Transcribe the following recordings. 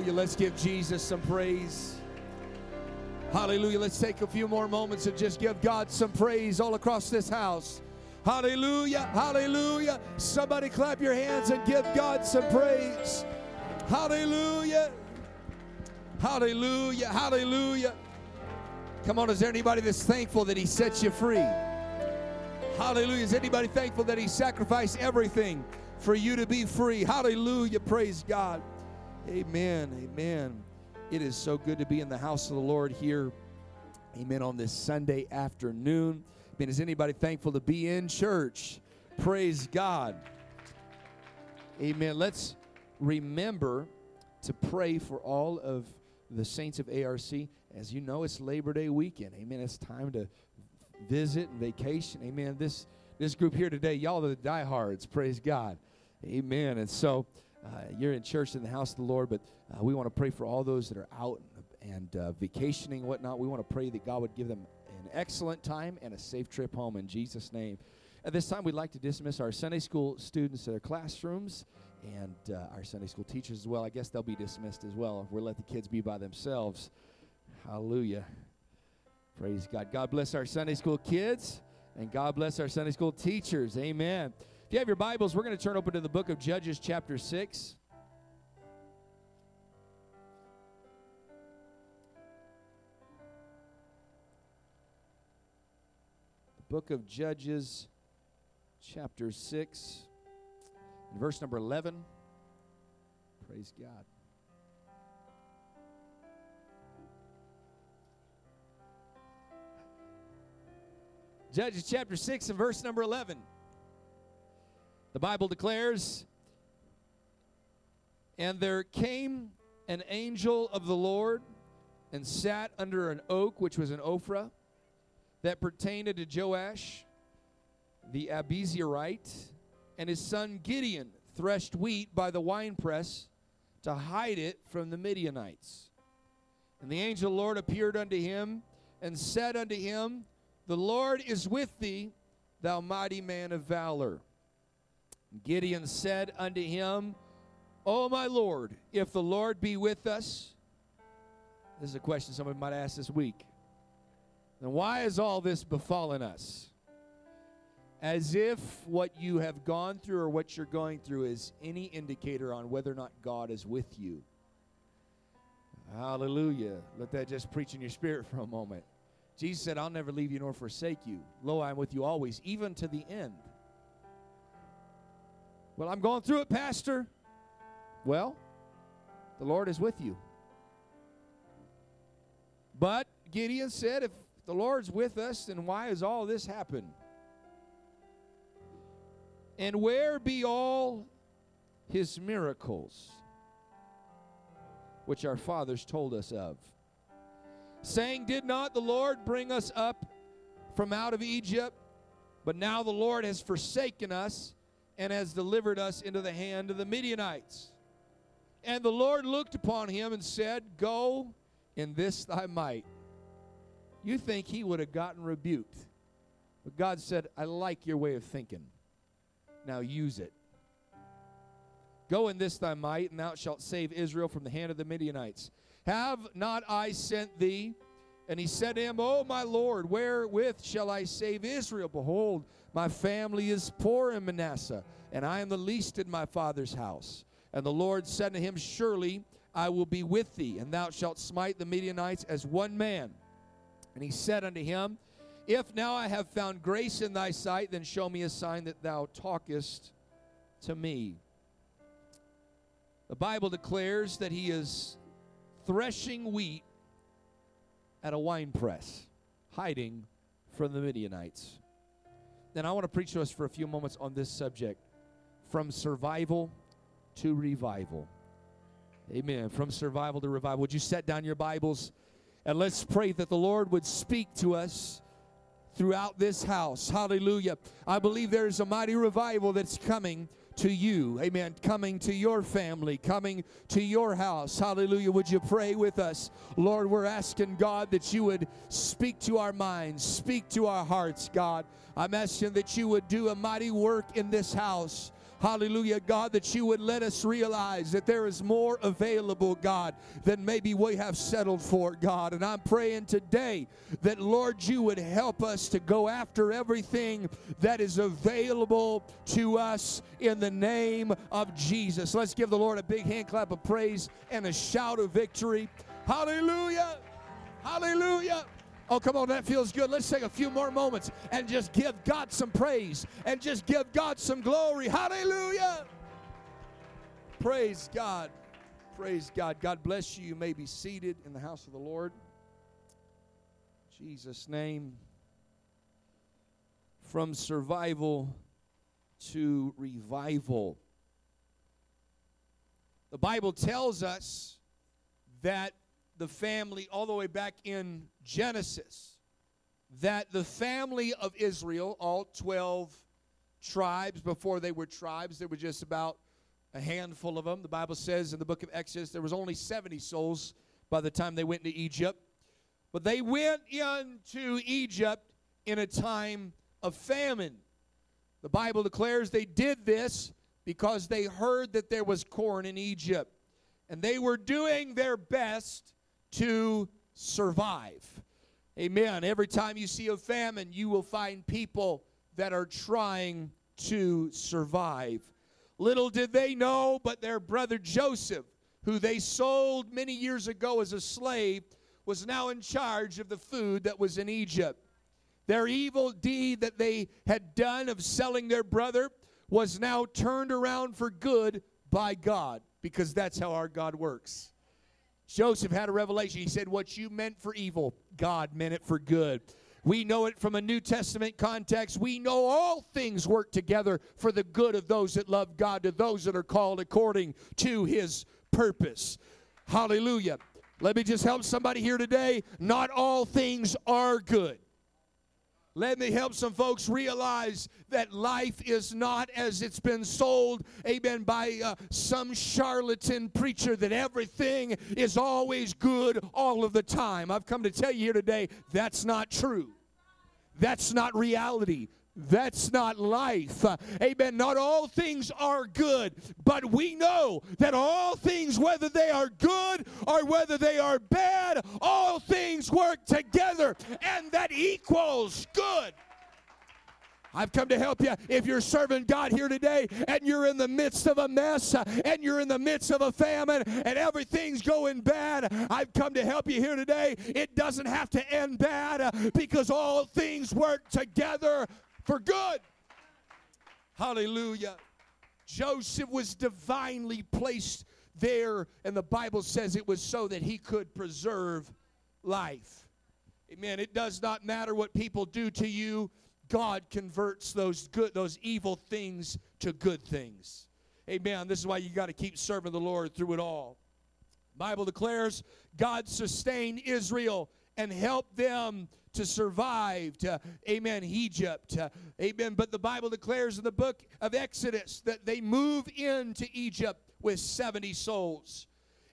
Hallelujah. Let's give Jesus some praise. Hallelujah. Let's take a few more moments and just give God some praise all across this house. Hallelujah. Hallelujah. Somebody clap your hands and give God some praise. Hallelujah. Hallelujah. Hallelujah. Come on, is there anybody that's thankful that He sets you free? Hallelujah. Is anybody thankful that He sacrificed everything for you to be free? Hallelujah. Praise God. Amen. Amen. It is so good to be in the house of the Lord here. Amen. On this Sunday afternoon. Amen. Is anybody thankful to be in church? Praise God. Amen. Let's remember to pray for all of the saints of ARC. As you know, it's Labor Day weekend. Amen. It's time to visit and vacation. Amen. This this group here today, y'all are the diehards. Praise God. Amen. And so uh, you're in church in the house of the Lord, but uh, we want to pray for all those that are out and uh, vacationing and whatnot. We want to pray that God would give them an excellent time and a safe trip home in Jesus' name. At this time, we'd like to dismiss our Sunday school students to their classrooms and uh, our Sunday school teachers as well. I guess they'll be dismissed as well. If We'll let the kids be by themselves. Hallelujah. Praise God. God bless our Sunday school kids and God bless our Sunday school teachers. Amen. If you have your Bibles, we're going to turn open to the book of Judges, chapter 6. The book of Judges, chapter 6, verse number 11. Praise God. Judges chapter 6 and verse number 11. The Bible declares, And there came an angel of the Lord and sat under an oak, which was an Ophrah, that pertained to Joash the Abiezrite, and his son Gideon threshed wheat by the winepress to hide it from the Midianites. And the angel of the Lord appeared unto him and said unto him, The Lord is with thee, thou mighty man of valor. Gideon said unto him, O my Lord, if the Lord be with us, this is a question somebody might ask this week. Then why has all this befallen us? As if what you have gone through or what you're going through is any indicator on whether or not God is with you. Hallelujah. Let that just preach in your spirit for a moment. Jesus said, I'll never leave you nor forsake you. Lo, I am with you always, even to the end. Well, I'm going through it, Pastor. Well, the Lord is with you. But Gideon said, if the Lord's with us, then why has all this happened? And where be all his miracles, which our fathers told us of? Saying, Did not the Lord bring us up from out of Egypt? But now the Lord has forsaken us and has delivered us into the hand of the Midianites. And the Lord looked upon him and said, Go in this thy might. You think he would have gotten rebuked. But God said, I like your way of thinking. Now use it. Go in this thy might, and thou shalt save Israel from the hand of the Midianites. Have not I sent thee? And he said to him, O my Lord, wherewith shall I save Israel? Behold, my family is poor in Manasseh, and I am the least in my father's house. And the Lord said to him, Surely I will be with thee, and thou shalt smite the Midianites as one man. And he said unto him, If now I have found grace in thy sight, then show me a sign that thou talkest to me. The Bible declares that he is threshing wheat at a wine press, hiding from the Midianites. Then I want to preach to us for a few moments on this subject from survival to revival. Amen. From survival to revival. Would you set down your Bibles and let's pray that the Lord would speak to us throughout this house. Hallelujah. I believe there is a mighty revival that's coming to you. Amen. Coming to your family, coming to your house. Hallelujah. Would you pray with us? Lord, we're asking God that you would speak to our minds, speak to our hearts, God. I'm asking that you would do a mighty work in this house. Hallelujah, God, that you would let us realize that there is more available, God, than maybe we have settled for, God. And I'm praying today that, Lord, you would help us to go after everything that is available to us in the name of Jesus. Let's give the Lord a big hand clap of praise and a shout of victory. Hallelujah! Hallelujah! Oh, come on, that feels good. Let's take a few more moments and just give God some praise and just give God some glory. Hallelujah. Praise God. Praise God. God bless you. You may be seated in the house of the Lord. In Jesus' name. From survival to revival. The Bible tells us that the family all the way back in Genesis that the family of Israel, all 12 tribes, before they were tribes, there were just about a handful of them. The Bible says in the book of Exodus there was only 70 souls by the time they went into Egypt. But they went into Egypt in a time of famine. The Bible declares they did this because they heard that there was corn in Egypt. And they were doing their best to survive. Amen. Every time you see a famine, you will find people that are trying to survive. Little did they know, but their brother Joseph, who they sold many years ago as a slave, was now in charge of the food that was in Egypt. Their evil deed that they had done of selling their brother was now turned around for good by God, because that's how our God works. Joseph had a revelation. He said, What you meant for evil, God meant it for good. We know it from a New Testament context. We know all things work together for the good of those that love God, to those that are called according to his purpose. Hallelujah. Let me just help somebody here today. Not all things are good. Let me help some folks realize that life is not as it's been sold, amen, by uh, some charlatan preacher that everything is always good all of the time. I've come to tell you here today that's not true. That's not reality. That's not life. Uh, amen. Not all things are good, but we know that all things, whether they are good or whether they are bad, all things work together, and that equals good. I've come to help you. If you're serving God here today and you're in the midst of a mess uh, and you're in the midst of a famine and everything's going bad, I've come to help you here today. It doesn't have to end bad uh, because all things work together for good. Hallelujah. Joseph was divinely placed there, and the Bible says it was so that he could preserve life. Amen. It does not matter what people do to you. God converts those good those evil things to good things. Amen. This is why you got to keep serving the Lord through it all. Bible declares God sustained Israel and helped them to survive to, amen, Egypt. Uh, amen. But the Bible declares in the book of Exodus that they move into Egypt with 70 souls.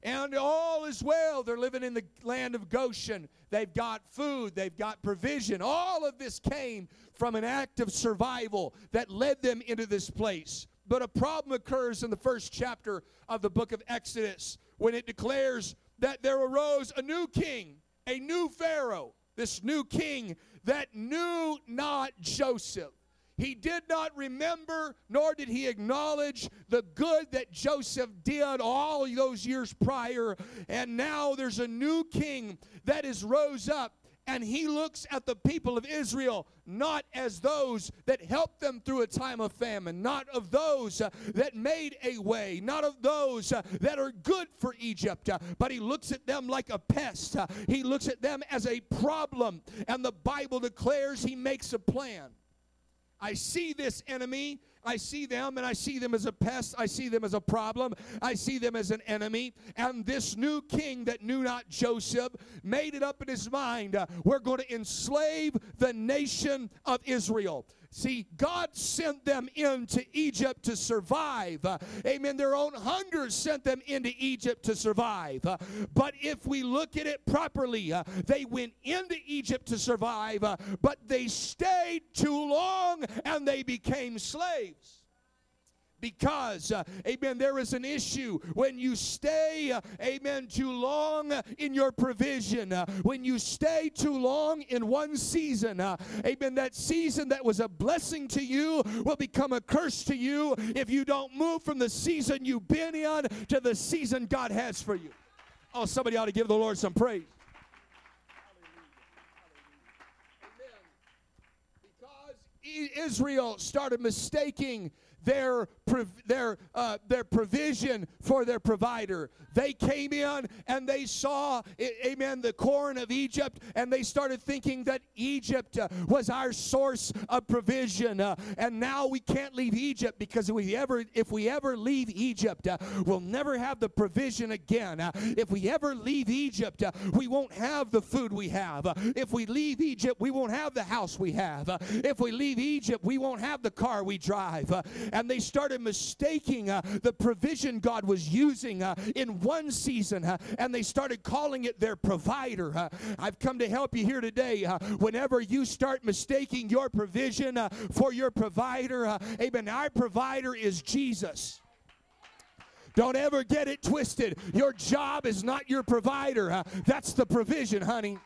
And all is well. They're living in the land of Goshen. They've got food, they've got provision. All of this came from an act of survival that led them into this place. But a problem occurs in the first chapter of the book of Exodus when it declares that there arose a new king, a new Pharaoh, this new king that knew not Joseph. He did not remember, nor did he acknowledge the good that Joseph did all those years prior. And now there's a new king that is rose up and he looks at the people of Israel not as those that helped them through a time of famine, not of those uh, that made a way, not of those uh, that are good for Egypt, uh, but he looks at them like a pest. He looks at them as a problem, and the Bible declares he makes a plan. I see this enemy I see them and I see them as a pest. I see them as a problem. I see them as an enemy. And this new king that knew not Joseph made it up in his mind uh, we're going to enslave the nation of Israel. See, God sent them into Egypt to survive. Uh, amen. Their own hunger sent them into Egypt to survive. Uh, but if we look at it properly, uh, they went into Egypt to survive, but they stayed too long and they became slaves. Because, uh, amen, there is an issue when you stay, uh, amen, too long in your provision, uh, when you stay too long in one season, uh, amen, that season that was a blessing to you will become a curse to you if you don't move from the season you've been in to the season God has for you. Oh, somebody ought to give the Lord some praise. Because Israel started mistaking their, their, uh, their provision for their provider. They came in and they saw, amen, the corn of Egypt, and they started thinking that Egypt uh, was our source of provision. Uh, and now we can't leave Egypt because if we ever, if we ever leave Egypt, uh, we'll never have the provision again. If we ever leave Egypt, we won't have the food we have. if we leave Egypt, we won't have the house we have. if we leave Egypt, we won't have the car we drive and they started mistaking uh, the provision God was using uh, in one season, uh, and they started calling it their provider. Uh. I've come to help you here today. Uh. whenever you start mistaking your provision uh, for your provider, amen, our provider is Jesus. Don't ever get it twisted. Your job is not your provider. That's the provision, honey.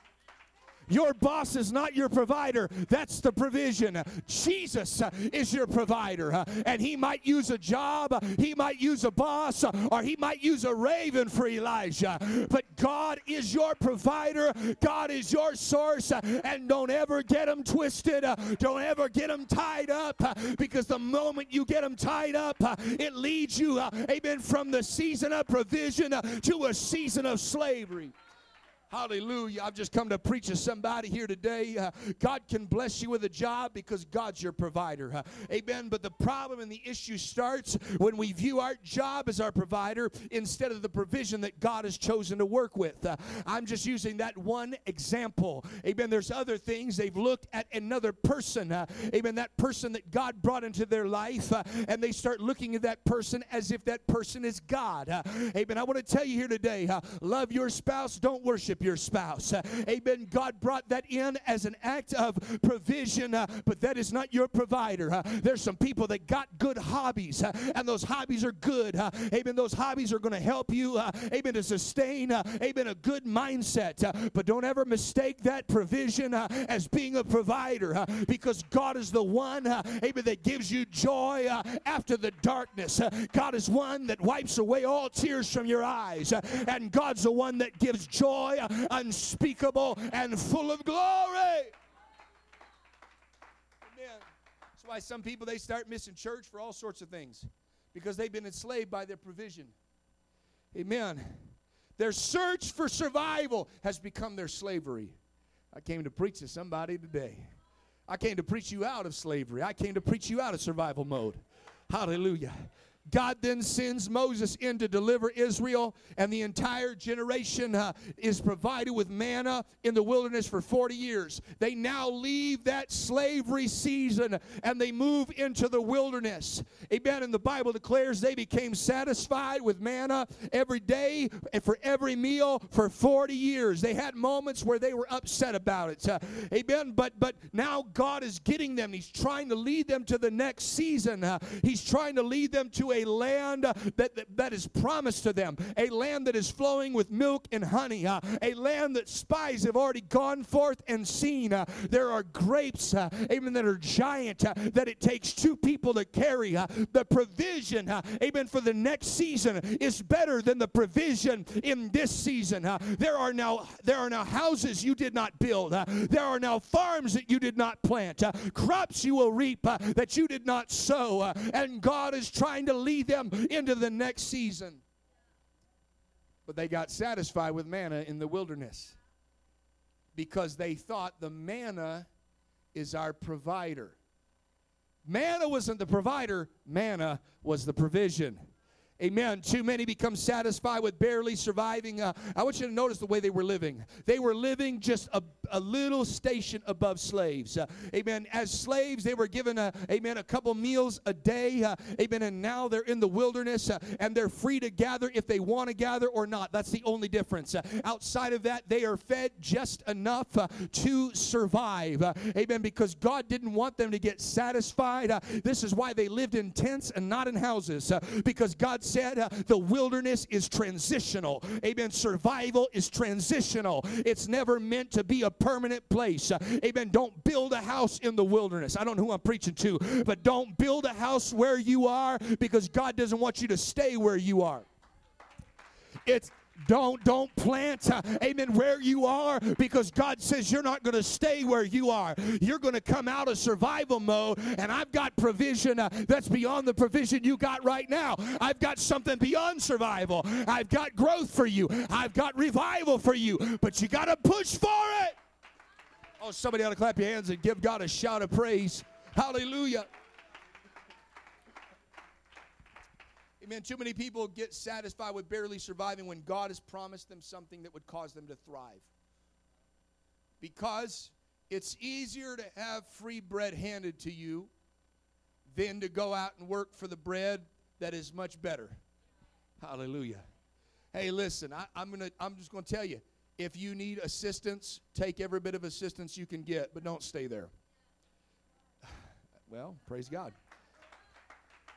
Your boss is not your provider. That's the provision. Jesus uh, is your provider. Uh, and he might use a job, he might use a boss, or he might use a raven for Elijah. But God is your provider. God is your source. And don't ever get them twisted. Uh, don't ever get them tied up uh, because the moment you get them tied up, uh, it leads you, amen, from the season of provision to a season of slavery. Hallelujah. I've just come to preach to somebody here today. Uh, God can bless you with a job because God's your provider. Uh, amen. But the problem and the issue starts when we view our job as our provider instead of the provision that God has chosen to work with. Uh, I'm just using that one example. Amen. There's other things. They've looked at another person. Uh, amen. That person that God brought into their life, uh, and they start looking at that person as if that person is God. Uh, amen. I want to tell you here today love your spouse, don't worship your spouse. Uh, amen. God brought that in as an act of provision, uh, but that is not your provider. Uh, there's some people that got good hobbies, uh, and those hobbies are good. Uh, amen. Those hobbies are going to help you, uh, amen, to sustain, amen, a good mindset. but don't ever mistake that provision as being a provider because God is the one, amen, that gives you joy after the darkness. God is one that wipes away all tears from your eyes, and God's the one that gives joy unspeakable and full of glory. Amen. That's why some people they start missing church for all sorts of things because they've been enslaved by their provision. Amen. Their search for survival has become their slavery. I came to preach to somebody today. I came to preach you out of slavery. I came to preach you out of survival mode. Hallelujah. God then sends Moses in to deliver Israel, and the entire generation uh, is provided with manna in the wilderness for 40 years. They now leave that slavery season and they move into the wilderness. Amen. And the Bible declares they became satisfied with manna every day and for every meal for 40 years. They had moments where they were upset about it. Uh, amen. But but now God is getting them. He's trying to lead them to the next season. Uh, he's trying to lead them to a land that, that, that is promised to them, a land that is flowing with milk and honey, uh, a land that spies have already gone forth and seen. Uh, there are grapes, uh, amen, that are giant, uh, that it takes two people to carry. Uh, the provision, uh, amen, for the next season is better than the provision in this season. there are now there are now houses you did not build. there are now farms that you did not plant. crops you will reap that you did not sow. and God is trying to lead them into the next season. But they got satisfied with manna in the wilderness because they thought the manna is our provider. Manna wasn't the provider, manna was the provision. Amen. Too many become satisfied with barely surviving. Uh, I want you to notice the way they were living. They were living just a, a little station above slaves. Uh, amen. As slaves, they were given, a, amen, a couple meals a day. Uh, amen. And now they're in the wilderness uh, and they're free to gather if they want to gather or not. That's the only difference. Uh, outside of that, they are fed just enough uh, to survive. amen. Because God didn't want them to get satisfied. this is why they lived in tents and not in houses. because God said uh, the wilderness is transitional. Amen. Survival is transitional. It's never meant to be a permanent place. Uh, amen. Don't build a house in the wilderness. I don't know who I'm preaching to, but don't build a house where you are because God doesn't want you to stay where you are. It's don't don't plant, uh, amen, where you are because God says you're not going to stay where you are. You're going to come out of survival mode, and I've got provision uh, that's beyond the provision you got right now. I've got something beyond survival. I've got growth for you. I've got revival for you, but you got to push for it. Oh, somebody ought to clap your hands and give God a shout of praise. Hallelujah. Amen. Too many people get satisfied with barely surviving when God has promised them something that would cause them to thrive. Because it's easier to have free bread handed to you than to go out and work for the bread that is much better. Hallelujah. Hey, listen, I, am gonna I'm just gonna tell you, if you need assistance, take every bit of assistance you can get, but don't stay there. Well, praise God.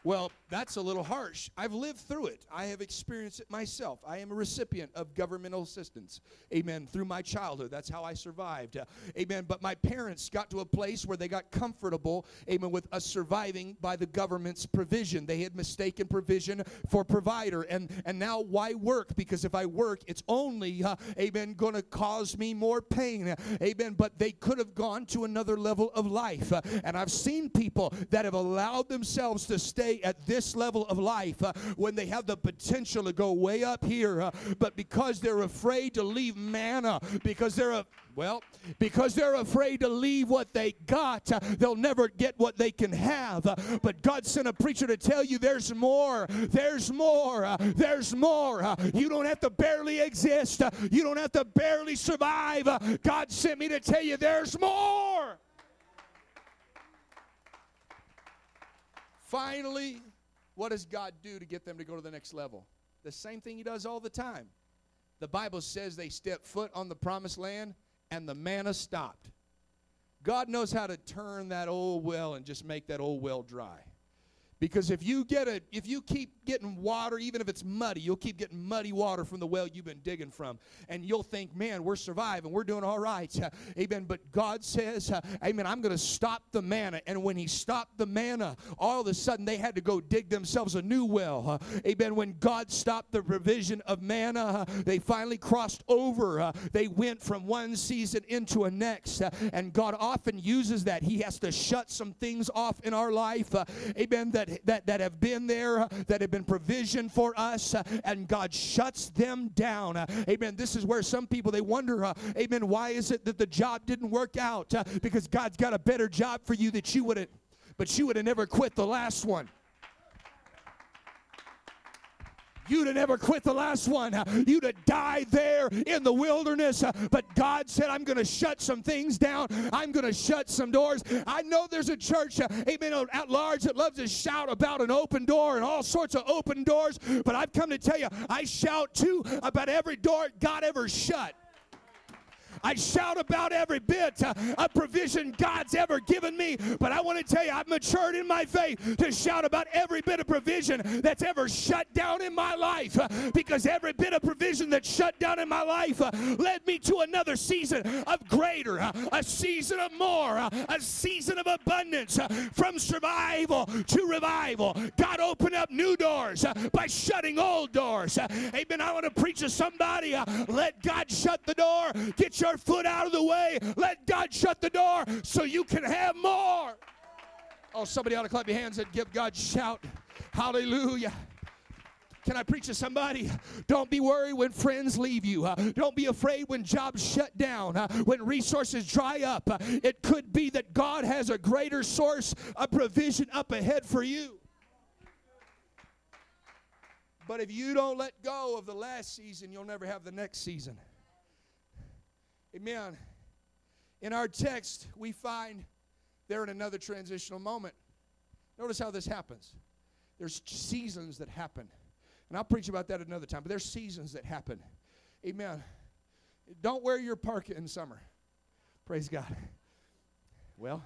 Well, that's a little harsh. I've lived through it. I have experienced it myself. I am a recipient of governmental assistance. Amen. Through my childhood. That's how I survived. Uh, amen. But my parents got to a place where they got comfortable, amen, with us surviving by the government's provision. They had mistaken provision for provider. And, and now why work? Because if I work, it's only, uh, amen, going to cause me more pain. Amen. But they could have gone to another level of life. Uh, and I've seen people that have allowed themselves to stay at this level of life uh, when they have the potential to go way up here, uh, but because they're afraid to leave manna, because they're a well, because they're afraid to leave what they got, uh, they'll never get what they can have. Uh, but God sent a preacher to tell you there's more, there's more, uh, there's more. You don't have to barely exist, you don't have to barely survive. God sent me to tell you there's more. Finally, what does God do to get them to go to the next level? The same thing He does all the time. The Bible says they stepped foot on the promised land and the manna stopped. God knows how to turn that old well and just make that old well dry. Because if you get a if you keep getting water, even if it's muddy, you'll keep getting muddy water from the well you've been digging from. And you'll think, man, we're surviving, we're doing all right. Amen. But God says, uh, Amen, I'm gonna stop the manna. And when he stopped the manna, all of a sudden they had to go dig themselves a new well. Uh, amen. When God stopped the provision of manna, uh, they finally crossed over. They went from one season into a next. And God often uses that. He has to shut some things off in our life. amen. That that, that, that have been there, that have been provision for us, and God shuts them down. Amen. This is where some people they wonder, amen, why is it that the job didn't work out? because God's got a better job for you that you would have, but you would have never quit the last one. You'd have never quit the last one. You'd have died there in the wilderness. But God said, I'm going to shut some things down. I'm going to shut some doors. I know there's a church, amen, at large that loves to shout about an open door and all sorts of open doors. But I've come to tell you, I shout too about every door God ever shut. I shout about every bit of provision God's ever given me. But I want to tell you, I've matured in my faith to shout about every bit of provision that's ever shut down in my life. Because every bit of provision that's shut down in my life led me to another season of greater, a season of more, a season of abundance. From survival to revival, God opened up new doors by shutting old doors. Amen. I want to preach to somebody. Let God shut the door. Get your foot out of the way. Let God shut the door so you can have more. Oh, somebody ought to clap your hands and give God shout. Hallelujah. Can I preach to somebody? Don't be worried when friends leave you. Uh, don't be afraid when jobs shut down, uh, when resources dry up. Uh, it could be that God has a greater source of provision up ahead for you. But if you don't let go of the last season, you'll never have the next season. Amen. In our text, we find they're in another transitional moment. Notice how this happens. There's seasons that happen. And I'll preach about that another time, but there's seasons that happen. Amen. Don't wear your parka in summer. Praise God. Well,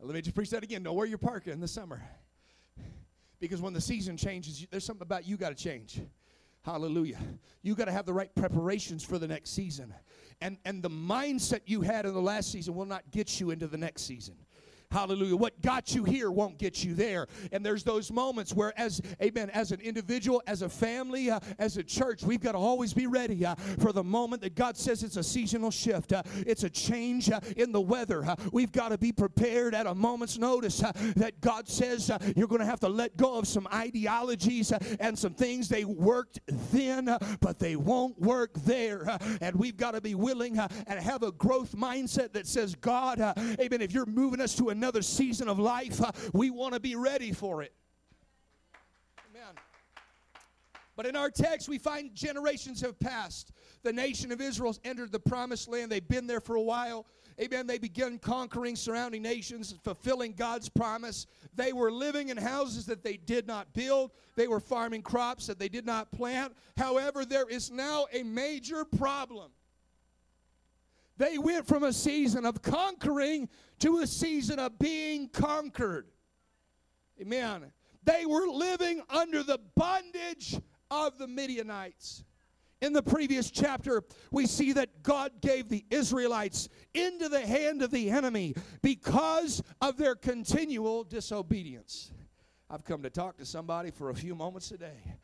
let me just preach that again. Don't wear your parka in the summer. Because when the season changes, there's something about you got to change. Hallelujah. You got to have the right preparations for the next season. And and the mindset you had in the last season will not get you into the next season. Hallelujah. What got you here won't get you there. And there's those moments where, as amen, as an individual, as a family, uh, as a church, we've got to always be ready uh, for the moment that God says it's a seasonal shift. Uh, it's a change uh, in the weather. Uh, we've got to be prepared at a moment's notice uh, that God says you're going to have to let go of some ideologies and some things they worked then, but they won't work there. and we've got to be willing and have a growth mindset that says, God, amen, if you're moving us to a another season of life, uh, we want to be ready for it. Amen. But in our text, we find generations have passed. The nation of Israel's entered the promised land. They've been there for a while. Amen. They began conquering surrounding nations, fulfilling God's promise. They were living in houses that they did not build. They were farming crops that they did not plant. However, there is now a major problem. They went from a season of conquering to a season of being conquered. Amen. They were living under the bondage of the Midianites. In the previous chapter, we see that God gave the Israelites into the hand of the enemy because of their continual disobedience. I've come to talk to somebody for a few moments today.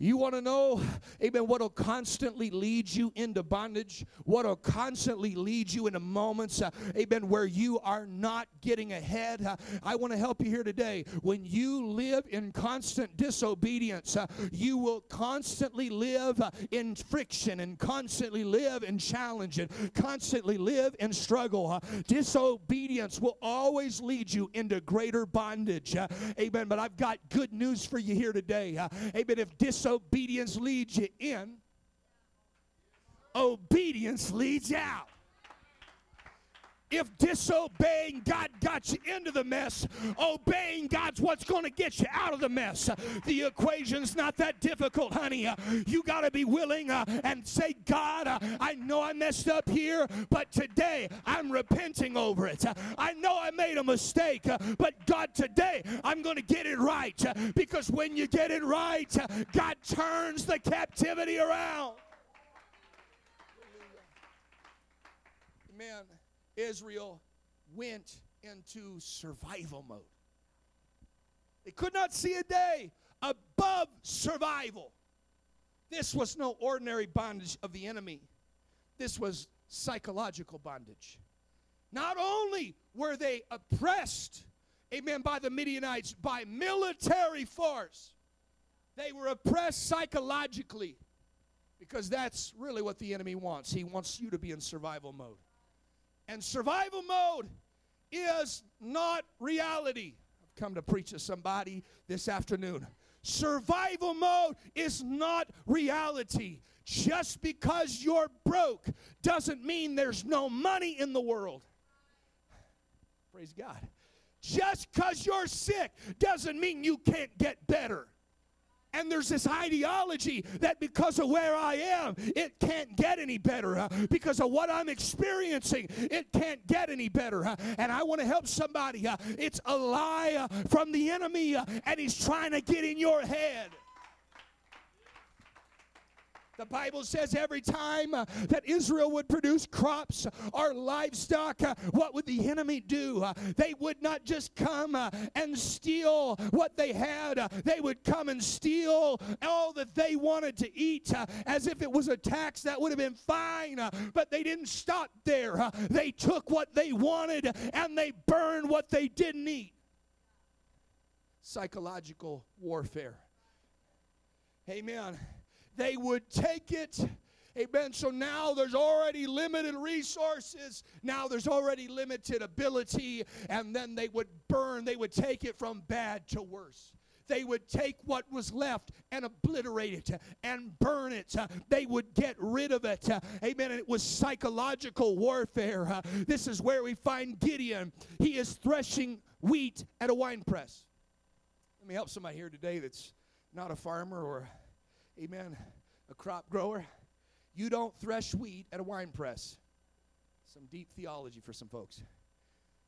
You want to know, amen, what will constantly lead you into bondage? What will constantly lead you into moments, uh, amen, where you are not getting ahead? Uh, I want to help you here today. When you live in constant disobedience, uh, you will constantly live uh, in friction and constantly live in challenge and constantly live in struggle. Uh, disobedience will always lead you into greater bondage. Uh, amen. But I've got good news for you here today. amen. If disobedience disobedience leads you in, obedience leads you out. If disobeying God got you into the mess, obeying God's what's going to get you out of the mess. The equation's not that difficult, honey. You got to be willing uh, and say, God, uh, I know I messed up here, but today I'm repenting over it. I know I made a mistake, uh, but God, today I'm going to get it right because when you get it right, God turns the captivity around. Amen. Israel went into survival mode. They could not see a day above survival. This was no ordinary bondage of the enemy, this was psychological bondage. Not only were they oppressed, amen, by the Midianites by military force, they were oppressed psychologically because that's really what the enemy wants. He wants you to be in survival mode. And survival mode is not reality. I've come to preach to somebody this afternoon. Survival mode is not reality. Just because you're broke doesn't mean there's no money in the world. Praise God. Just because you're sick doesn't mean you can't get better. And there's this ideology that because of where I am, it can't get any better. Because of what I'm experiencing, it can't get any better. And I want to help somebody. It's a lie from the enemy, and he's trying to get in your head. The Bible says every time uh, that Israel would produce crops or livestock, uh, what would the enemy do? Uh, they would not just come and steal what they had, they would come and steal all that they wanted to eat as if it was a tax that would have been fine. but they didn't stop there. they took what they wanted and they burned what they didn't eat. Psychological warfare. Amen they would take it. Amen. So now there's already limited resources. Now there's already limited ability. And then they would burn, they would take it from bad to worse. they would take what was left and obliterate it and burn it. They would get rid of it. Amen. And it was psychological warfare. This is where we find Gideon. He is threshing wheat at a wine press. Let me help somebody here today that's not a farmer or, amen, a crop grower. You don't thresh wheat at a wine press. Some deep theology for some folks.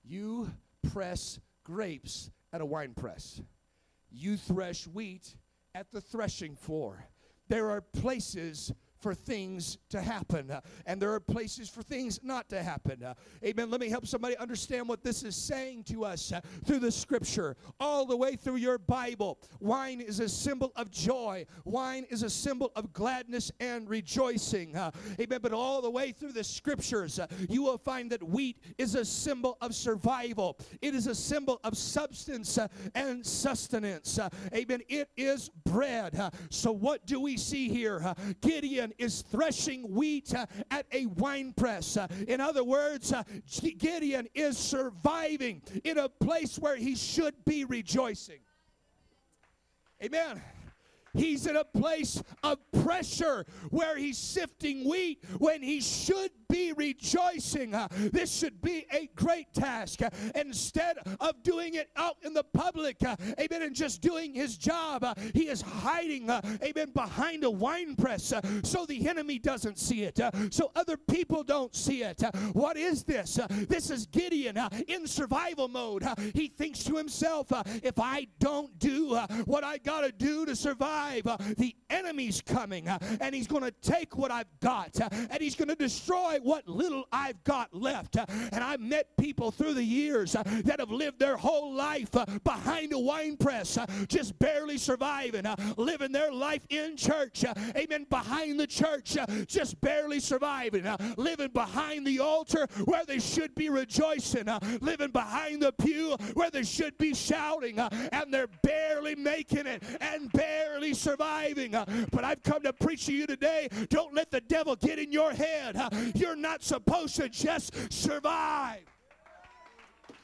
You press grapes at a wine press. You thresh wheat at the threshing floor. There are places for things to happen, uh, and there are places for things not to happen. Uh, amen. Let me help somebody understand what this is saying to us uh, through the scripture, all the way through your Bible. Wine is a symbol of joy, wine is a symbol of gladness and rejoicing. Amen. But all the way through the scriptures, you will find that wheat is a symbol of survival, it is a symbol of substance and sustenance. amen. It is bread. so, what do we see here? Gideon Is threshing wheat uh, at a wine press. Uh, in other words, uh, Gideon is surviving in a place where he should be rejoicing. Amen. He's in a place of pressure where he's sifting wheat when he should be rejoicing. Uh, this should be a great task. Uh, instead of doing it out in the public, uh, amen, and just doing his job, uh, he is hiding, uh, amen, behind a wine press uh, so the enemy doesn't see it, so other people don't see it. what is this? this is Gideon in survival mode. he thinks to himself, if I don't do what I got to do to survive, the enemy's coming and he's going to take what I've got and he's going to destroy what little I've got left. Uh, and I've met people through the years uh, that have lived their whole life uh, behind a wine press, just barely surviving, living their life in church. Amen. Behind the church, just barely surviving, living behind the altar where they should be rejoicing, living behind the pew where they should be shouting, and they're barely making it and barely surviving. But I've come to preach to you today don't let the devil get in your head. You're you're not supposed to just survive.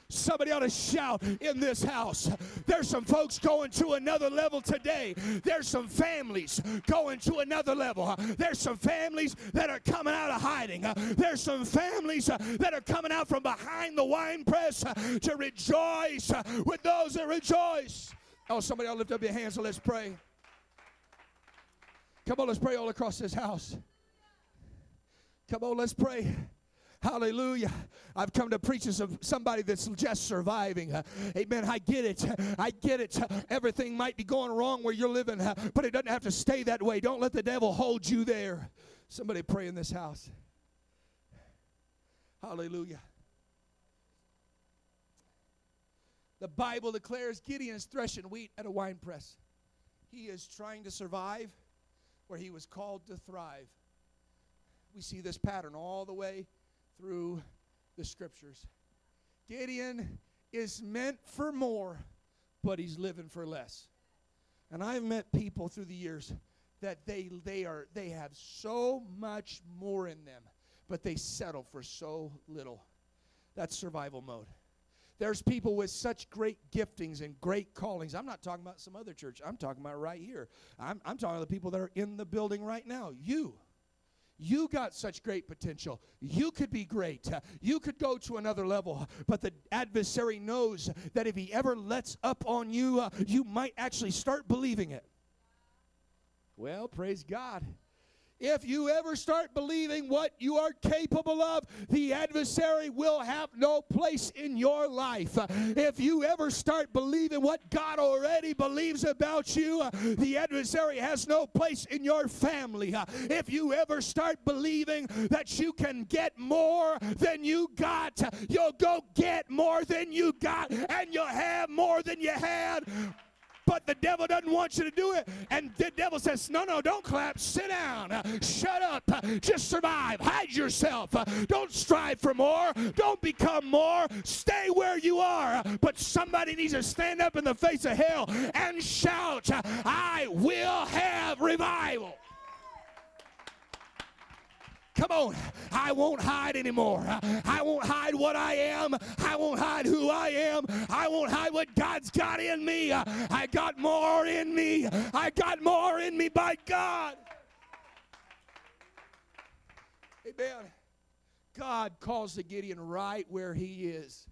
Somebody ought to shout in this house. There's some folks going to another level today. There's some families going to another level. There's some families that are coming out of hiding. There's some families that are coming out from behind the wine press to rejoice with those that rejoice. Oh, somebody ought to lift up your hands and let's pray. Come on, let's pray all across this house. Come on, let's pray. Hallelujah. I've come to preach to somebody that's just surviving. Amen. I get it. I get it. Everything might be going wrong where you're living, but it doesn't have to stay that way. Don't let the devil hold you there. Somebody pray in this house. Hallelujah. The Bible declares Gideon is threshing wheat at a wine press. He is trying to survive where he was called to thrive we see this pattern all the way through the scriptures. Gideon is meant for more, but he's living for less. And I've met people through the years that they they are they have so much more in them, but they settle for so little. That's survival mode. There's people with such great giftings and great callings. I'm not talking about some other church. I'm talking about right here. I'm, I'm talking about the people that are in the building right now. You. You got such great potential. You could be great. You could go to another level. But the adversary knows that if he ever lets up on you, uh, you might actually start believing it. Well, praise God. If you ever start believing what you are capable of, the adversary will have no place in your life. If you ever start believing what God already believes about you, the adversary has no place in your family. If you ever start believing that you can get more than you got, you'll go get more than you got and you'll have more than you had but the devil doesn't want you to do it. And the devil says, No, no, don't clap. Sit down. Uh, shut up. Uh, just survive. Hide yourself. Uh, don't strive for more. Don't become more. Stay where you are. But somebody needs to stand up in the face of hell and shout, I will have revival. Come on. I won't hide anymore. I won't hide what I am. I won't hide who I am. I won't hide what God's got in me. I got more in me. I got more in me by God. Amen. God calls the Gideon right where he is.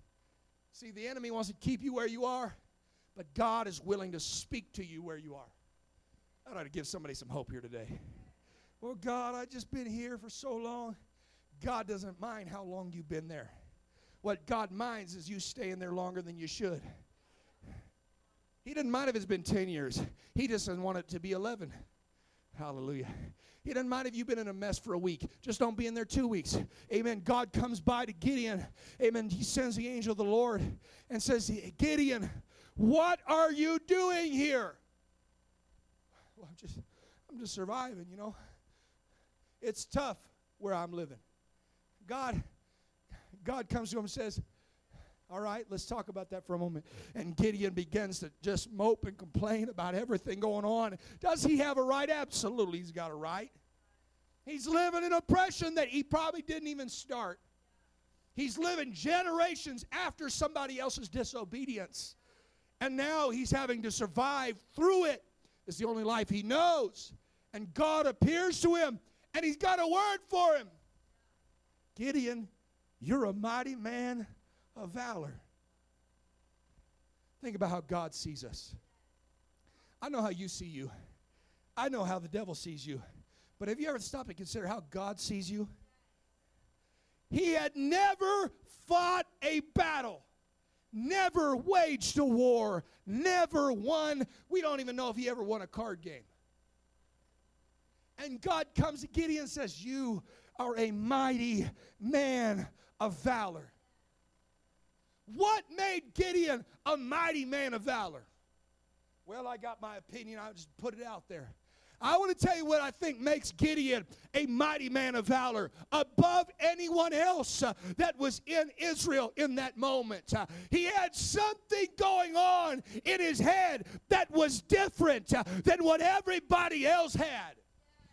See, the enemy wants to keep you where you are, but God is willing to speak to you where you are. I ought to give somebody some hope here today. Well, God, I've just been here for so long. God doesn't mind how long you've been there. What God minds is you staying there longer than you should. He doesn't mind if it's been 10 years, He just doesn't want it to be 11. Hallelujah. He doesn't mind if you've been in a mess for a week. Just don't be in there two weeks. Amen. God comes by to Gideon. Amen. He sends the angel of the Lord and says, Gideon, what are you doing here? Well, I'm just, I'm just surviving, you know. It's tough where I'm living. God, God comes to him and says, all right, let's talk about that for a moment. And Gideon begins to just mope and complain about everything going on. Does he have a right? Absolutely, he's got a right. He's living in oppression that he probably didn't even start. He's living generations after somebody else's disobedience. And now he's having to survive through it. It's the only life he knows. And God appears to him, and he's got a word for him Gideon, you're a mighty man of valor. Think about how God sees us. I know how you see you. I know how the devil sees you. But have you ever stopped and consider how God sees you? He had never fought a battle, never waged a war, never won. We don't even know if he ever won a card game. And God comes to Gideon and says, You are a mighty man of valor. What made Gideon a mighty man of valor? Well, I got my opinion. I'll just put it out there. I want to tell you what I think makes Gideon a mighty man of valor above anyone else uh, that was in Israel in that moment. Uh, he had something going on in his head that was different uh, than what everybody else had.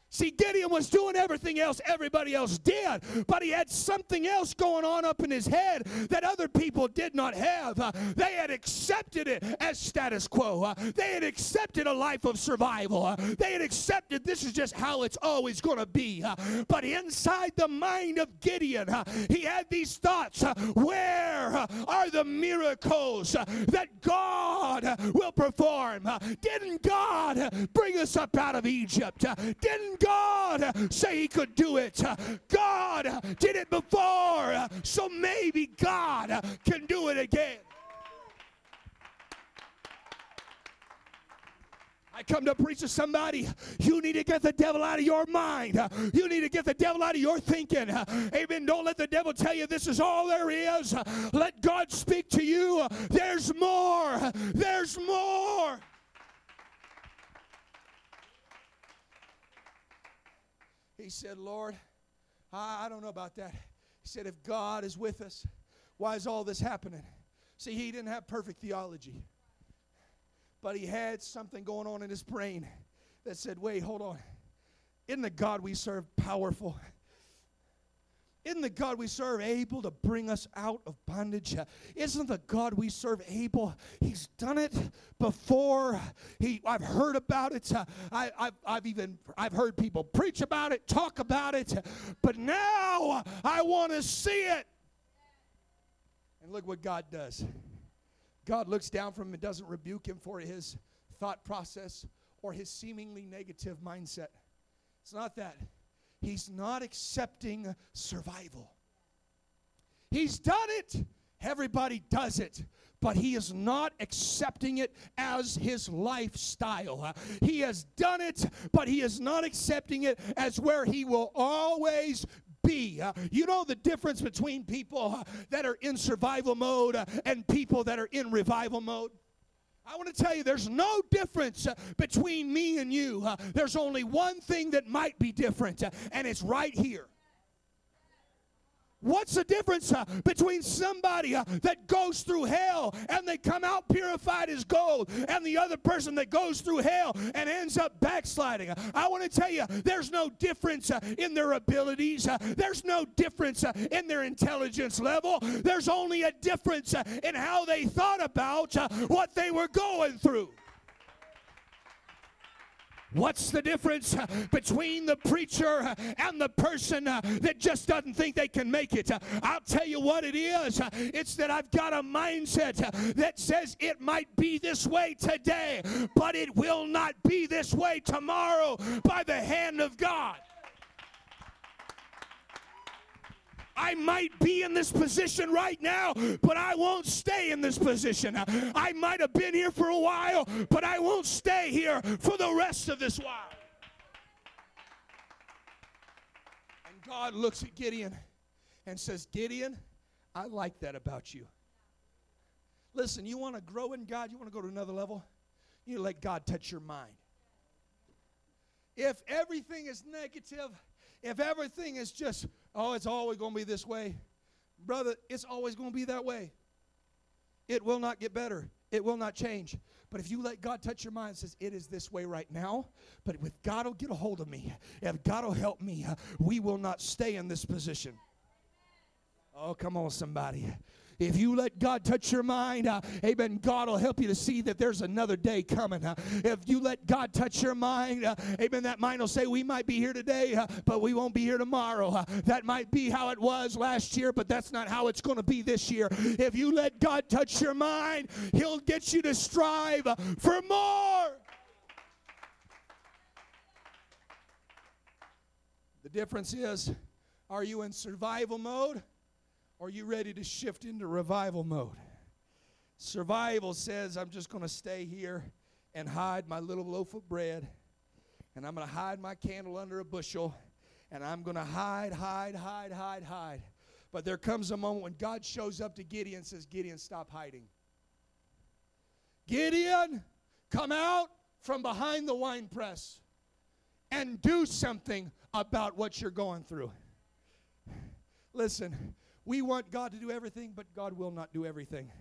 See, Gideon was doing everything else everybody else did, but he had something else going on up in his head that other people did not have. Uh, they had accepted it as status quo. Uh, they had accepted a life of survival. Uh, they had accepted this is just how it's always going to be. Uh, but inside the mind of Gideon, uh, he had these thoughts uh, where are the miracles that God will perform? Didn't God bring us up out of Egypt? Didn't God say He could do it. God did it before, so maybe God can do it again. I come to preach to somebody. You need to get the devil out of your mind. You need to get the devil out of your thinking. Amen. Don't let the devil tell you this is all there is. Let God speak to you. There's more. There's more. He said, Lord, I, I don't know about that. He said, if God is with us, why is all this happening? See, he didn't have perfect theology, but he had something going on in his brain that said, wait, hold on. Isn't the God we serve powerful? Isn't the God we serve able to bring us out of bondage? Isn't the God we serve able? He's done it before. He, I've heard about it. I, have I've even I've heard people preach about it, talk about it, but now I want to see it. And look what God does. God looks down from him and doesn't rebuke him for his thought process or his seemingly negative mindset. It's not that. He's not accepting survival. He's done it. Everybody does it. But he is not accepting it as his lifestyle. He has done it, but he is not accepting it as where he will always be. you know the difference between people that are in survival mode and people that are in revival mode? I want to tell you there's no difference uh, between me and you. Uh, there's only one thing that might be different, uh, and it's right here. What's the difference uh, between somebody uh, that goes through hell and they come out purified as gold and the other person that goes through hell and ends up backsliding? I want to tell you, there's no difference uh, in their abilities, uh, there's no difference uh, in their intelligence level, there's only a difference uh, in how they thought about what they were going through. What's the difference uh, between the preacher uh, and the person uh, that just doesn't think they can make it? I'll tell you what it is. It's that I've got a mindset that says it might be this way today, but it will not be this way tomorrow by the hand of God. I might be in this position right now, but I won't stay in this position. I might have been here for a while, but I won't stay here for the rest of this while. And God looks at Gideon and says, Gideon, I like that about you. Listen, you want to grow in God, you want to go to another level, you need to let God touch your mind. If everything is negative, if everything is just oh, it's always going to be this way. Brother, it's always going to be that way. It will not get better. It will not change. But if you let God touch your mind, says it is this way right now. But with God will get a hold of me, if God will help me, we will not stay in this position. Oh, come on, somebody. If you let God touch your mind, uh, amen, God will help you to see that there's another day coming. Uh, if you let God touch your mind, uh, amen, that mind will say, We might be here today, uh, but we won't be here tomorrow. Uh, that might be how it was last year, but that's not how it's going to be this year. If you let God touch your mind, He'll get you to strive uh, for more. The difference is are you in survival mode? Are you ready to shift into revival mode? Survival says, I'm just going to stay here and hide my little loaf of bread, and I'm going to hide my candle under a bushel, and I'm going to hide, hide, hide, hide, hide. But there comes a moment when God shows up to Gideon and says, Gideon, stop hiding. Gideon, come out from behind the wine press and do something about what you're going through. Listen, we want God to do everything, but God will not do everything.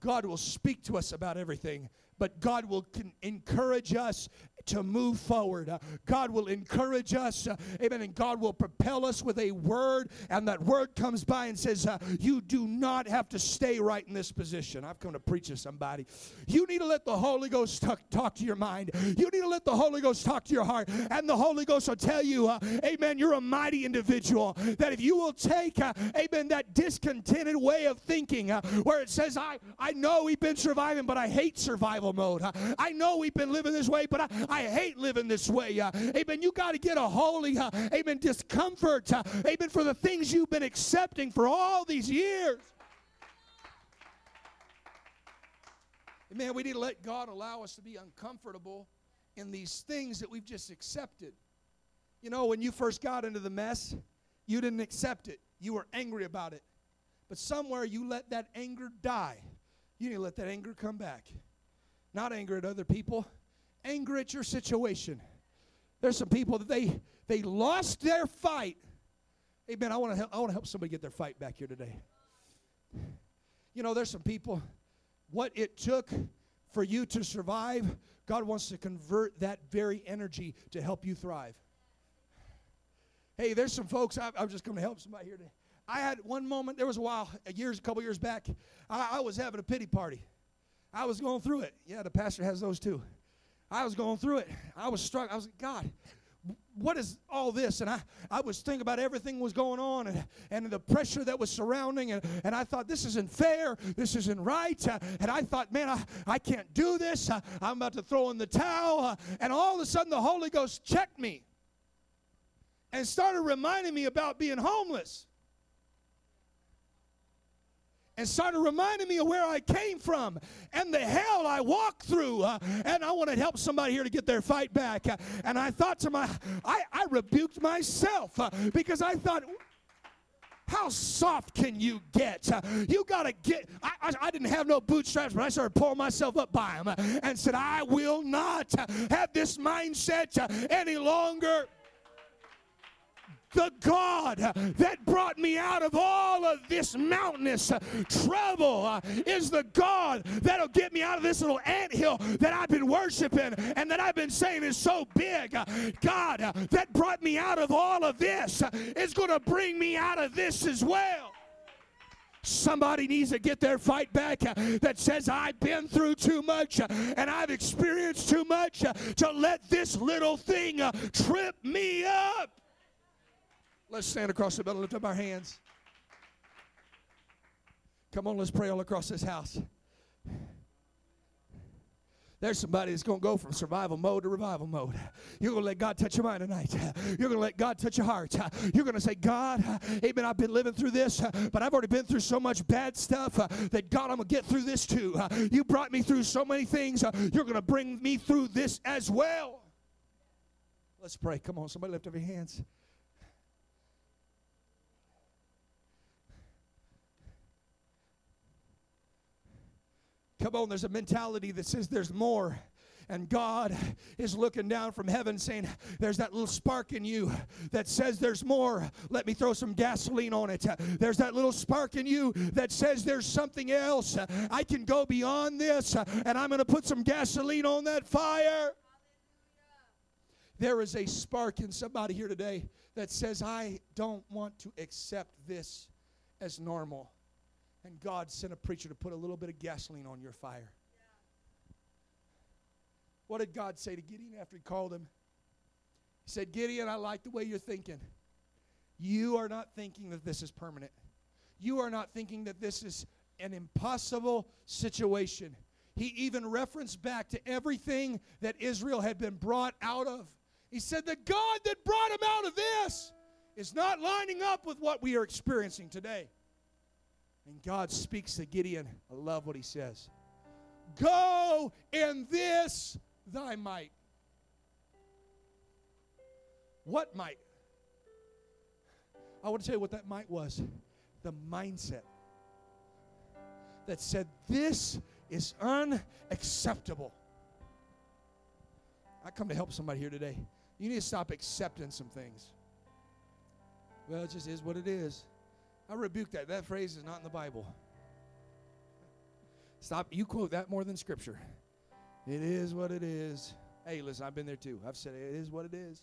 God will speak to us about everything, but God will encourage us to move forward. Uh, God will encourage us, uh, amen, and God will propel us with a word, and that word comes by and says, uh, You do not have to stay right in this position. I've come to preach to somebody. You need to let the Holy Ghost talk, talk to your mind. You need to let the Holy Ghost talk to your heart, and the Holy Ghost will tell you, uh, amen, you're a mighty individual. That if you will take, uh, amen, that discontented way of thinking uh, where it says, I, I know we've been surviving, but I hate survival mode. I know we've been living this way, but I, I hate living this way. Uh, amen. You got to get a holy, uh, amen, discomfort. Uh, amen. For the things you've been accepting for all these years. Man, we need to let God allow us to be uncomfortable in these things that we've just accepted. You know, when you first got into the mess, you didn't accept it. You were angry about it. But somewhere you let that anger die. You need to let that anger come back. Not anger at other people, anger at your situation. There's some people that they they lost their fight. Hey, Amen. I want to help, I want to help somebody get their fight back here today. You know, there's some people. What it took for you to survive, God wants to convert that very energy to help you thrive. Hey, there's some folks. I, I'm just going to help somebody here today. I had one moment. There was a while, years, a couple years back. I, I was having a pity party. I was going through it. Yeah, the pastor has those too. I was going through it. I was struck. I was like, God, what is all this? And I, I was thinking about everything was going on and, and the pressure that was surrounding. And, and I thought, this isn't fair. This isn't right. Uh, and I thought, man, I, I can't do this. Uh, I'm about to throw in the towel. Uh, and all of a sudden, the Holy Ghost checked me and started reminding me about being homeless and started reminding me of where I came from and the hell I walked through. Uh, and I want to help somebody here to get their fight back. Uh, and I thought to my, I, I rebuked myself uh, because I thought, how soft can you get? Uh, you got to get. I, I, I, didn't have no bootstraps, but I started pulling myself up by them uh, and said, I will not uh, have this mindset any longer. The God that brought me out of all of this mountainous trouble is the God that'll get me out of this little ant hill that I've been worshiping and that I've been saying is so big. God that brought me out of all of this is going to bring me out of this as well. Somebody needs to get their fight back that says, I've been through too much and I've experienced too much to let this little thing trip me up. Let's stand across the middle, lift up our hands. Come on, let's pray all across this house. There's somebody that's going to go from survival mode to revival mode. You're going to let God touch your mind tonight. You're going to let God touch your heart. You're going to say, God, amen, I've been living through this, but I've already been through so much bad stuff that God, I'm going to get through this too. You brought me through so many things. You're going to bring me through this as well. Let's pray. Come on, somebody lift up your hands. Come on, there's a mentality that says there's more. And God is looking down from heaven saying, There's that little spark in you that says there's more. Let me throw some gasoline on it. There's that little spark in you that says there's something else. I can go beyond this, and I'm going to put some gasoline on that fire. There is a spark in somebody here today that says, I don't want to accept this as normal and God sent a preacher to put a little bit of gasoline on your fire. What did God say to Gideon after he called him? He said, Gideon, I like the way you're thinking. You are not thinking that this is permanent. You are not thinking that this is an impossible situation. He even referenced back to everything that Israel had been brought out of. He said, The God that brought him out of this is not lining up with what we are experiencing today. And God speaks to Gideon. I love what he says. Go in this thy might. What might? I want to tell you what that might was the mindset that said, This is unacceptable. I come to help somebody here today. You need to stop accepting some things. Well, it just is what it is. I rebuke that. That phrase is not in the Bible. Stop. You quote that more than Scripture. It is what it is. Hey, listen, I've been there too. I've said it is what it is.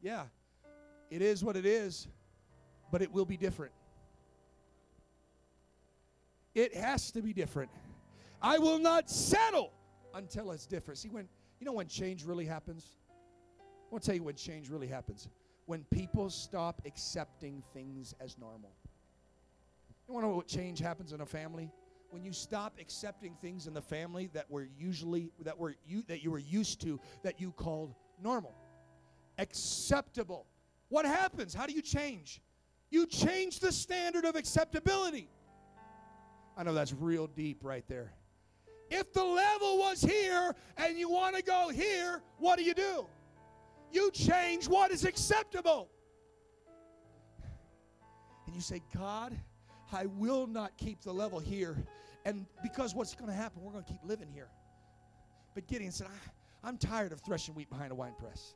Yeah, it is what it is, but it will be different. It has to be different. I will not settle until it's different. See, when you know when change really happens? I want to tell you when change really happens when people stop accepting things as normal. You want to know what change happens in a family? When you stop accepting things in the family that were usually that were you that you were used to that you called normal. Acceptable. What happens? How do you change? You change the standard of acceptability. I know that's real deep right there. If the level was here and you want to go here, what do you do? You change what is acceptable. And you say, God, I will not keep the level here. And because what's going to happen, we're going to keep living here. But Gideon said, I'm tired of threshing wheat behind a wine press.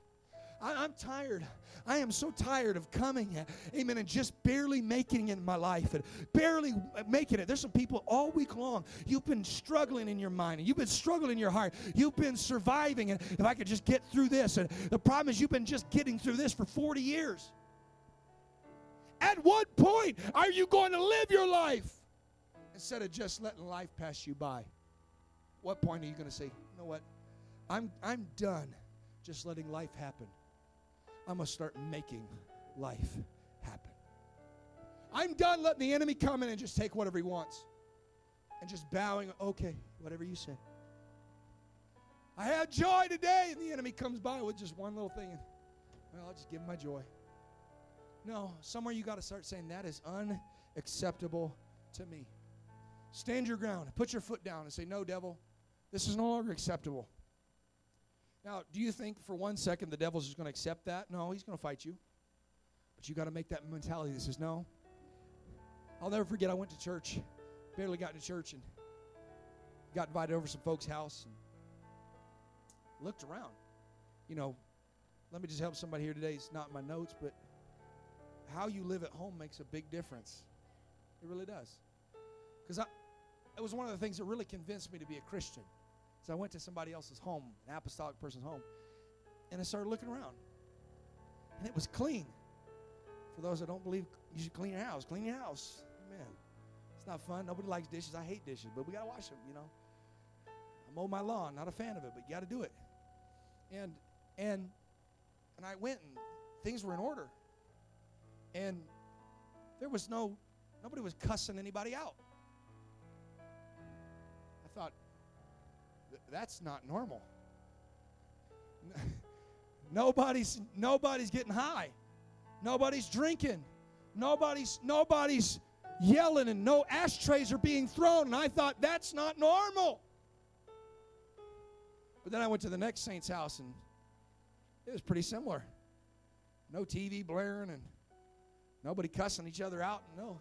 I, am tired. I am so tired of coming, amen, and just barely making it in my life and barely making it. There's some people all week long, you've been struggling in your mind and you've been struggling in your heart. You've been surviving, and if I could just get through this. And the problem is, you've been just getting through this for 40 years. At what point are you going to live your life instead of just letting life pass you by? What point are you going to say, you know what? I'm, I'm done just letting life happen. I'm going to start making life happen. I'm done letting the enemy come in and just take whatever he wants and just bowing, okay, whatever you say. I had joy today, and the enemy comes by with just one little thing. And, well, I'll just give him my joy. No, somewhere you got to start saying, that is unacceptable to me. Stand your ground. Put your foot down and say, no, devil, this is no longer acceptable. Now, do you think for one second the devil's just going to accept that? No, he's going to fight you. But you got to make that mentality that says, no. I'll never forget, I went to church, barely got into church, and got invited over some folks' house and looked around. You know, let me just help somebody here today. It's not in my notes, but how you live at home makes a big difference. It really does. Because I, it was one of the things that really convinced me to be a Christian. So I went to somebody else's home, an apostolic person's home, and I started looking around. And it was clean. For those that don't believe you should clean your house, clean your house. Man, it's not fun. Nobody likes dishes. I hate dishes, but we got to wash them, you know. I mow my lawn, not a fan of it, but you got to do it. And and and I went and things were in order. And there was no nobody was cussing anybody out. I thought that's not normal. nobody's nobody's getting high. Nobody's drinking. Nobody's nobody's yelling and no ashtrays are being thrown. And I thought that's not normal. But then I went to the next saint's house and it was pretty similar. No TV blaring and nobody cussing each other out. And no,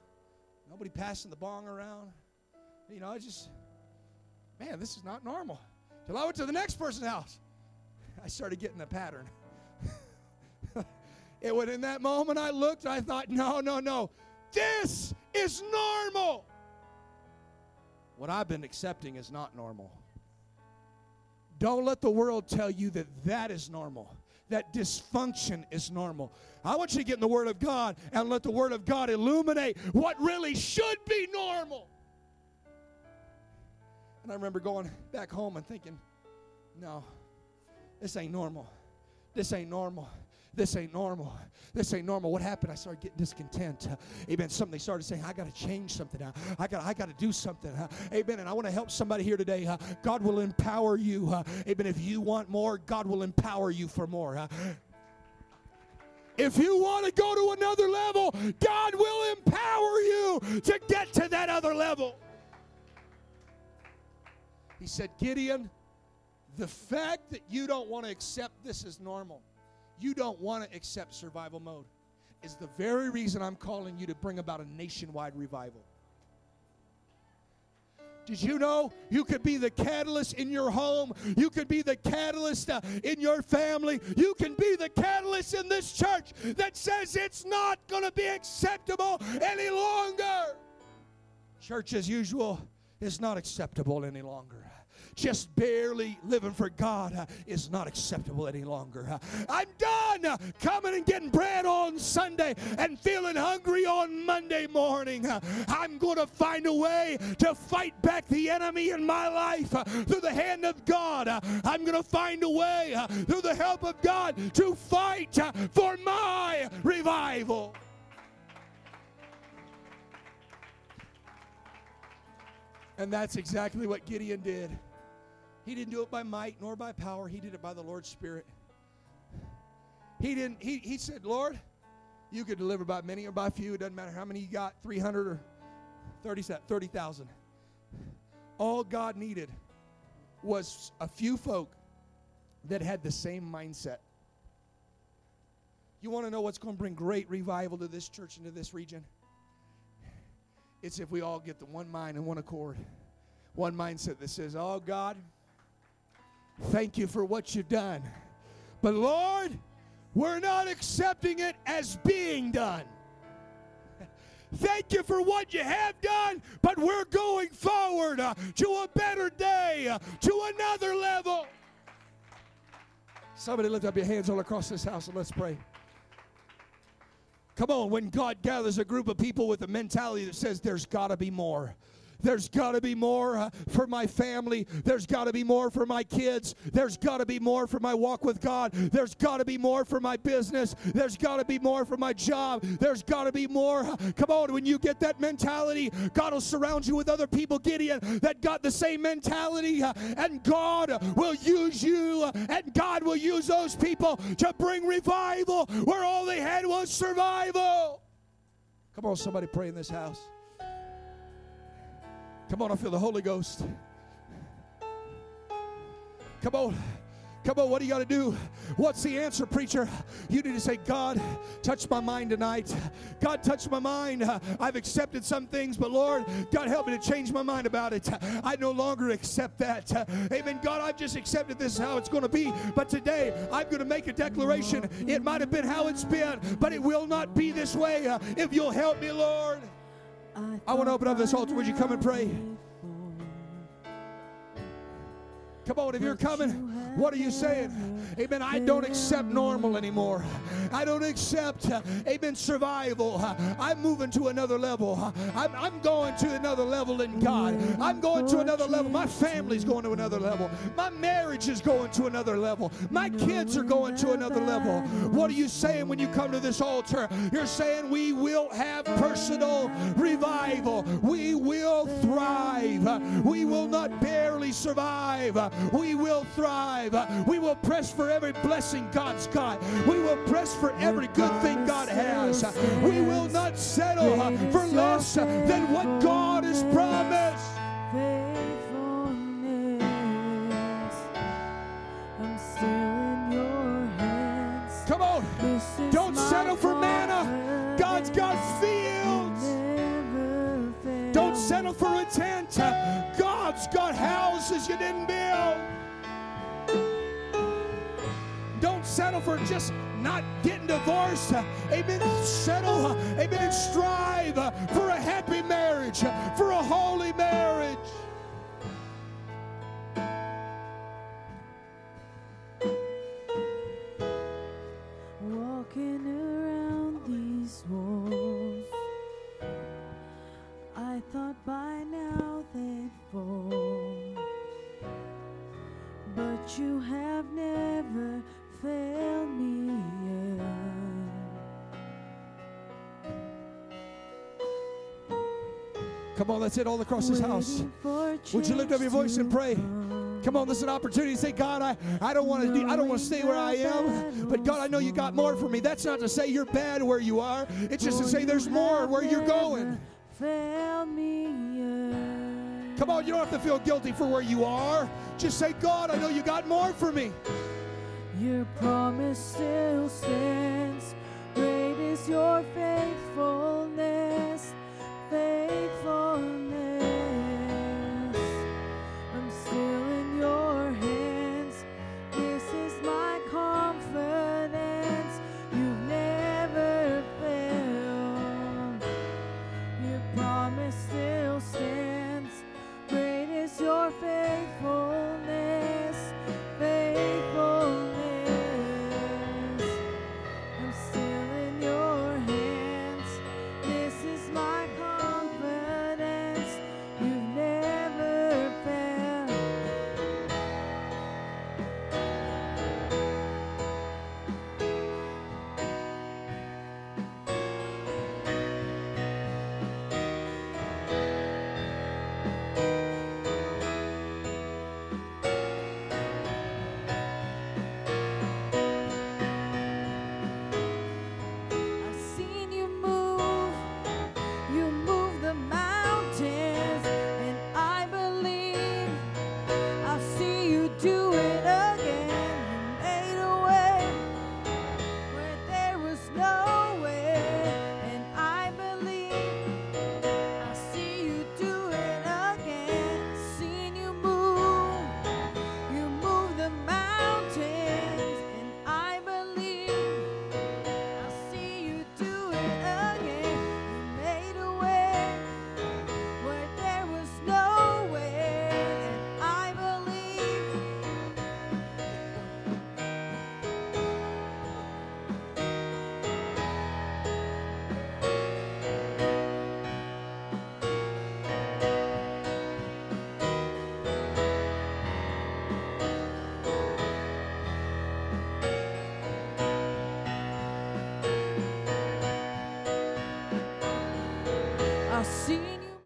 nobody passing the bong around. You know, I just, man, this is not normal. Till I went to the next person's house. I started getting the pattern. it was in that moment I looked, I thought, no, no, no. This is normal. What I've been accepting is not normal. Don't let the world tell you that that is normal, that dysfunction is normal. I want you to get in the Word of God and let the Word of God illuminate what really should be normal. And I remember going back home and thinking, no, this ain't normal. This ain't normal. This ain't normal. This ain't normal. What happened? I started getting discontent. Amen. Something they started saying, I got to change something. I got I got to do something. Amen. And I want to help somebody here today. God will empower you. Amen. If you want more, God will empower you for more. If you want to go to another level, God will empower you to get to that other level. He said, Gideon, the fact that you don't want to accept this as normal you don't want to accept survival mode is the very reason I'm calling you to bring about a nationwide revival. Did you know you could be the catalyst in your home? You could be the catalyst uh, in your family. You can be the catalyst in this church that says it's not going to be acceptable any longer. Church as usual is not acceptable any longer just barely living for God uh, is not acceptable any longer. Uh, I'm done uh, coming and getting bread on Sunday and feeling hungry on Monday morning. I'm going to find a way to fight back the enemy in my life through the hand of God. I'm going to find a way through the help of God to fight for my revival. And that's exactly what Gideon did. He didn't do it by might nor by power. He did it by the Lord's Spirit. He didn't, he, he said, Lord, you could deliver by many or by few. It doesn't matter how many you got 300 or 30,000. 30, All God needed was a few folk that had the same mindset. You want to know what's going to bring great revival to this church and to this region? It's if we all get the one mind and one accord, one mindset that says, Oh God, Thank you for what you've done. But Lord, we're not accepting it as being done. Thank you for what you have done, but we're going forward uh, to a better day, uh, to another level. Somebody lift up your hands all across this house and let's pray. Come on, when God gathers a group of people with a mentality that says there's got to be more, there's got to be more uh, for my family. There's got to be more for my kids. There's got to be more for my walk with God. There's got to be more for my business. There's got to be more for my job. There's got to be more. Come on, when you get that mentality, God will surround you with other people, Gideon, that got the same mentality, uh, and God will use you, uh, and God will use those people to bring revival where all they had was survival. Come on, somebody pray in this house. Come on, I feel the Holy Ghost. Come on. Come on, what do you got to do? What's the answer, preacher? You need to say, God, touch my mind tonight. God, touch my mind. I've accepted some things, but Lord, God, help me to change my mind about it. I no longer accept that. Amen. God, I've just accepted this is how it's going to be. But today, I'm going to make a declaration. It might have been how it's been, but it will not be this way. If you'll help me, Lord. I want to open up this altar. Would you come and pray? Come on, if you're coming, what are you saying? Amen. I don't accept normal anymore. I don't accept, amen, survival. I'm moving to another level. I'm, I'm going to another level in God. I'm going to another level. My family's going to another level. My marriage is going to another level. My kids are going to another level. What are you saying when you come to this altar? You're saying we will have personal revival. We will thrive. We will not barely survive we will thrive. We will press for every blessing God's got. We will press for every good thing God has. We will not settle for less than what God has promised. Come on. Don't settle for manna. God's got fields. Don't settle for a tent. God's got houses you didn't build. Don't settle for just not getting divorced. Amen. Settle, amen, and strive for a happy marriage, for a holy marriage. Walking around these walls, I thought by now But you have never failed me yet. Come on, that's it all across this house. Would you lift up your voice and pray? come. On, this is an opportunity to say, God, I, I don't want to do, I don't want to stay where I am, but God, I know you got more for me. That's not to say you're bad where you are. It's just to oh, say there's more where you're going. failed me yet. Come on, you don't have to feel guilty for where you are. Just say, God, I know you got more for me. Your promise still stands. Great is your faithfulness, faithfulness.